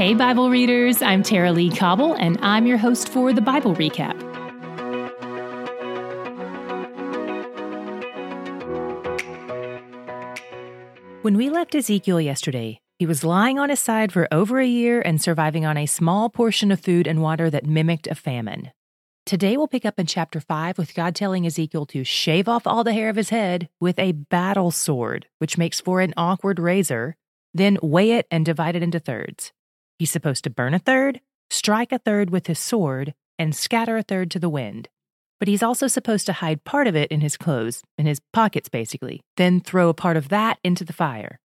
Hey, Bible readers, I'm Tara-Leigh Cobble, and I'm your host for the Bible Recap. When we left Ezekiel yesterday, he was lying on his side for over a year and surviving on a small portion of food and water that mimicked a famine. Today we'll pick up in chapter 5 with God telling Ezekiel to shave off all the hair of his head with a battle sword, which makes for an awkward razor, then weigh it and divide it into thirds. He's supposed to burn a third, strike a third with his sword, and scatter a third to the wind. But he's also supposed to hide part of it in his clothes, in his pockets basically, then throw a part of that into the fire.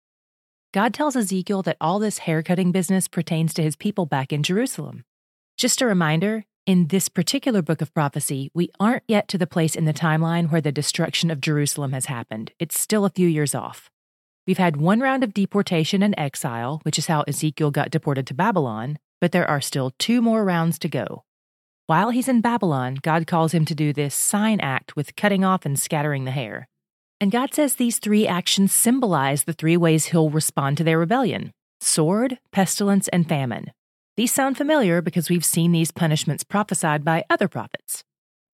God tells Ezekiel that all this haircutting business pertains to his people back in Jerusalem. Just a reminder in this particular book of prophecy, we aren't yet to the place in the timeline where the destruction of Jerusalem has happened. It's still a few years off. We've had one round of deportation and exile, which is how Ezekiel got deported to Babylon, but there are still two more rounds to go. While he's in Babylon, God calls him to do this sign act with cutting off and scattering the hair. And God says these three actions symbolize the three ways he'll respond to their rebellion sword, pestilence, and famine. These sound familiar because we've seen these punishments prophesied by other prophets.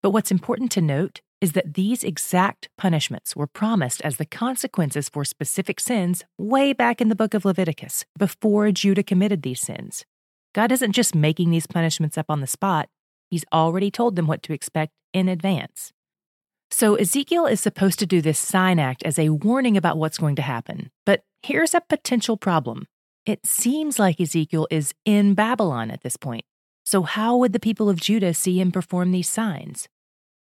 But what's important to note is that these exact punishments were promised as the consequences for specific sins way back in the book of Leviticus, before Judah committed these sins. God isn't just making these punishments up on the spot, He's already told them what to expect in advance. So Ezekiel is supposed to do this sign act as a warning about what's going to happen. But here's a potential problem it seems like Ezekiel is in Babylon at this point. So, how would the people of Judah see him perform these signs?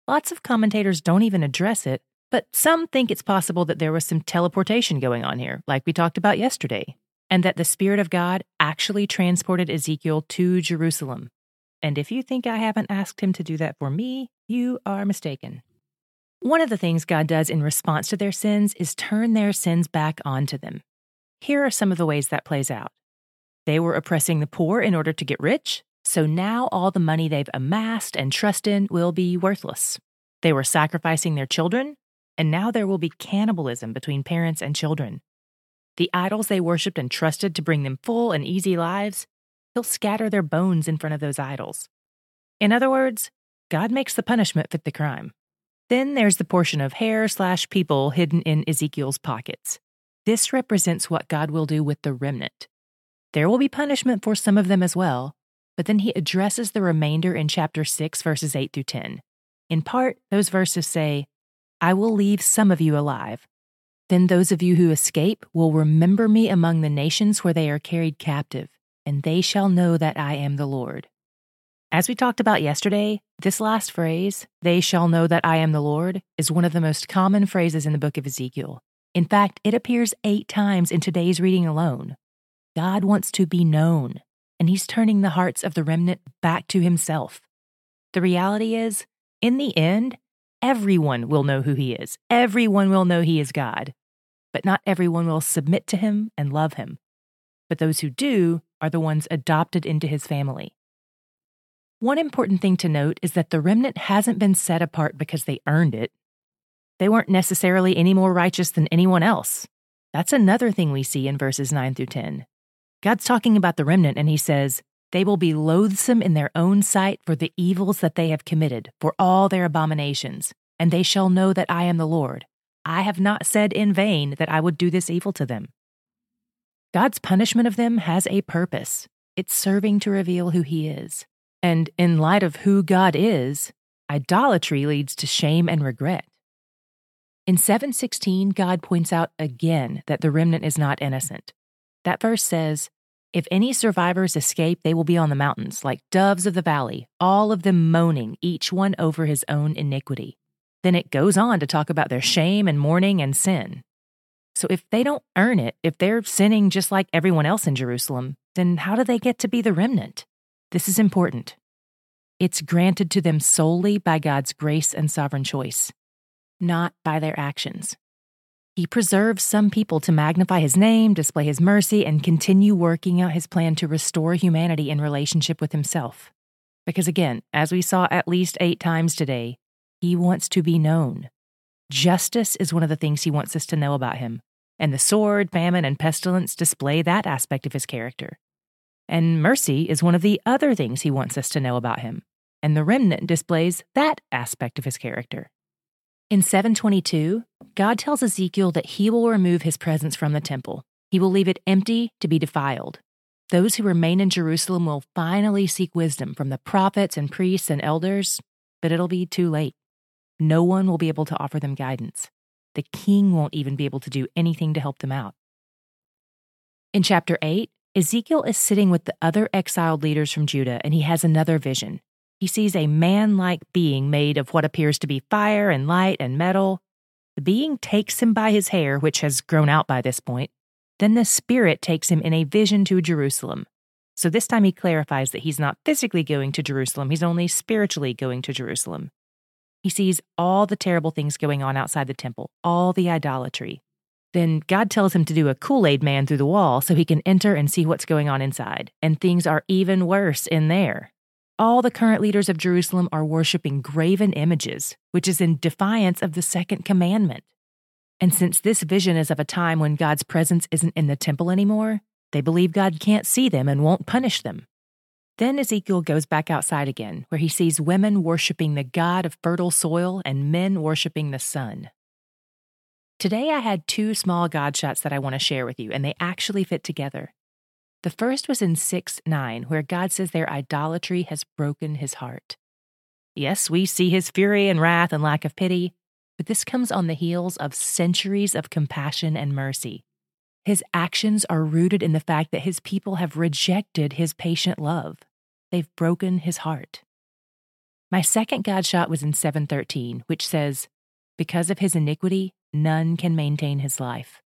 Lots of commentators don't even address it, but some think it's possible that there was some teleportation going on here, like we talked about yesterday, and that the Spirit of God actually transported Ezekiel to Jerusalem. And if you think I haven't asked him to do that for me, you are mistaken. One of the things God does in response to their sins is turn their sins back onto them. Here are some of the ways that plays out. They were oppressing the poor in order to get rich, so now all the money they've amassed and trust in will be worthless. They were sacrificing their children, and now there will be cannibalism between parents and children. The idols they worshipped and trusted to bring them full and easy lives, he'll scatter their bones in front of those idols. In other words, God makes the punishment fit the crime. Then there's the portion of hair slash people hidden in Ezekiel's pockets. This represents what God will do with the remnant. There will be punishment for some of them as well, but then he addresses the remainder in chapter 6, verses 8 through 10. In part, those verses say, I will leave some of you alive. Then those of you who escape will remember me among the nations where they are carried captive, and they shall know that I am the Lord. As we talked about yesterday, this last phrase, they shall know that I am the Lord, is one of the most common phrases in the book of Ezekiel. In fact, it appears eight times in today's reading alone. God wants to be known, and He's turning the hearts of the remnant back to Himself. The reality is, in the end, everyone will know who He is. Everyone will know He is God. But not everyone will submit to Him and love Him. But those who do are the ones adopted into His family. One important thing to note is that the remnant hasn't been set apart because they earned it. They weren't necessarily any more righteous than anyone else. That's another thing we see in verses 9 through 10. God's talking about the remnant, and he says, They will be loathsome in their own sight for the evils that they have committed, for all their abominations, and they shall know that I am the Lord. I have not said in vain that I would do this evil to them. God's punishment of them has a purpose. It's serving to reveal who He is. And in light of who God is, idolatry leads to shame and regret. In 716, God points out again that the remnant is not innocent. That verse says, If any survivors escape, they will be on the mountains, like doves of the valley, all of them moaning, each one over his own iniquity. Then it goes on to talk about their shame and mourning and sin. So if they don't earn it, if they're sinning just like everyone else in Jerusalem, then how do they get to be the remnant? This is important. It's granted to them solely by God's grace and sovereign choice not by their actions. He preserves some people to magnify his name, display his mercy, and continue working out his plan to restore humanity in relationship with himself. Because again, as we saw at least eight times today, he wants to be known. Justice is one of the things he wants us to know about him, and the sword, famine, and pestilence display that aspect of his character. And mercy is one of the other things he wants us to know about him. And the remnant displays that aspect of his character. In 722, God tells Ezekiel that he will remove his presence from the temple. He will leave it empty to be defiled. Those who remain in Jerusalem will finally seek wisdom from the prophets and priests and elders, but it'll be too late. No one will be able to offer them guidance. The king won't even be able to do anything to help them out. In chapter 8, Ezekiel is sitting with the other exiled leaders from Judah and he has another vision. He sees a man like being made of what appears to be fire and light and metal. The being takes him by his hair, which has grown out by this point. Then the Spirit takes him in a vision to Jerusalem. So this time he clarifies that he's not physically going to Jerusalem, he's only spiritually going to Jerusalem. He sees all the terrible things going on outside the temple, all the idolatry. Then God tells him to do a Kool Aid man through the wall so he can enter and see what's going on inside. And things are even worse in there. All the current leaders of Jerusalem are worshiping graven images, which is in defiance of the second commandment. And since this vision is of a time when God's presence isn't in the temple anymore, they believe God can't see them and won't punish them. Then Ezekiel goes back outside again, where he sees women worshiping the god of fertile soil and men worshiping the sun. Today I had two small God shots that I want to share with you, and they actually fit together. The first was in 6 9, where God says their idolatry has broken his heart. Yes, we see his fury and wrath and lack of pity, but this comes on the heels of centuries of compassion and mercy. His actions are rooted in the fact that his people have rejected his patient love. They've broken his heart. My second God shot was in 713, which says, Because of his iniquity, none can maintain his life.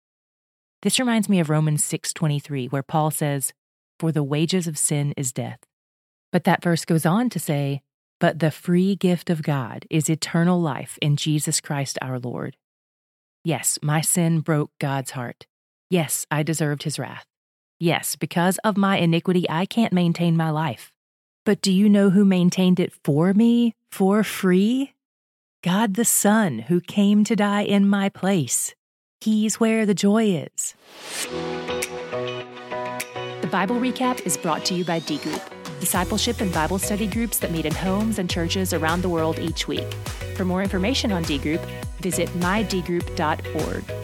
This reminds me of Romans 6:23 where Paul says, "For the wages of sin is death." But that verse goes on to say, "But the free gift of God is eternal life in Jesus Christ our Lord." Yes, my sin broke God's heart. Yes, I deserved his wrath. Yes, because of my iniquity, I can't maintain my life. But do you know who maintained it for me, for free? God the Son, who came to die in my place. He's where the joy is. The Bible Recap is brought to you by D Group, discipleship and Bible study groups that meet in homes and churches around the world each week. For more information on D Group, visit mydgroup.org.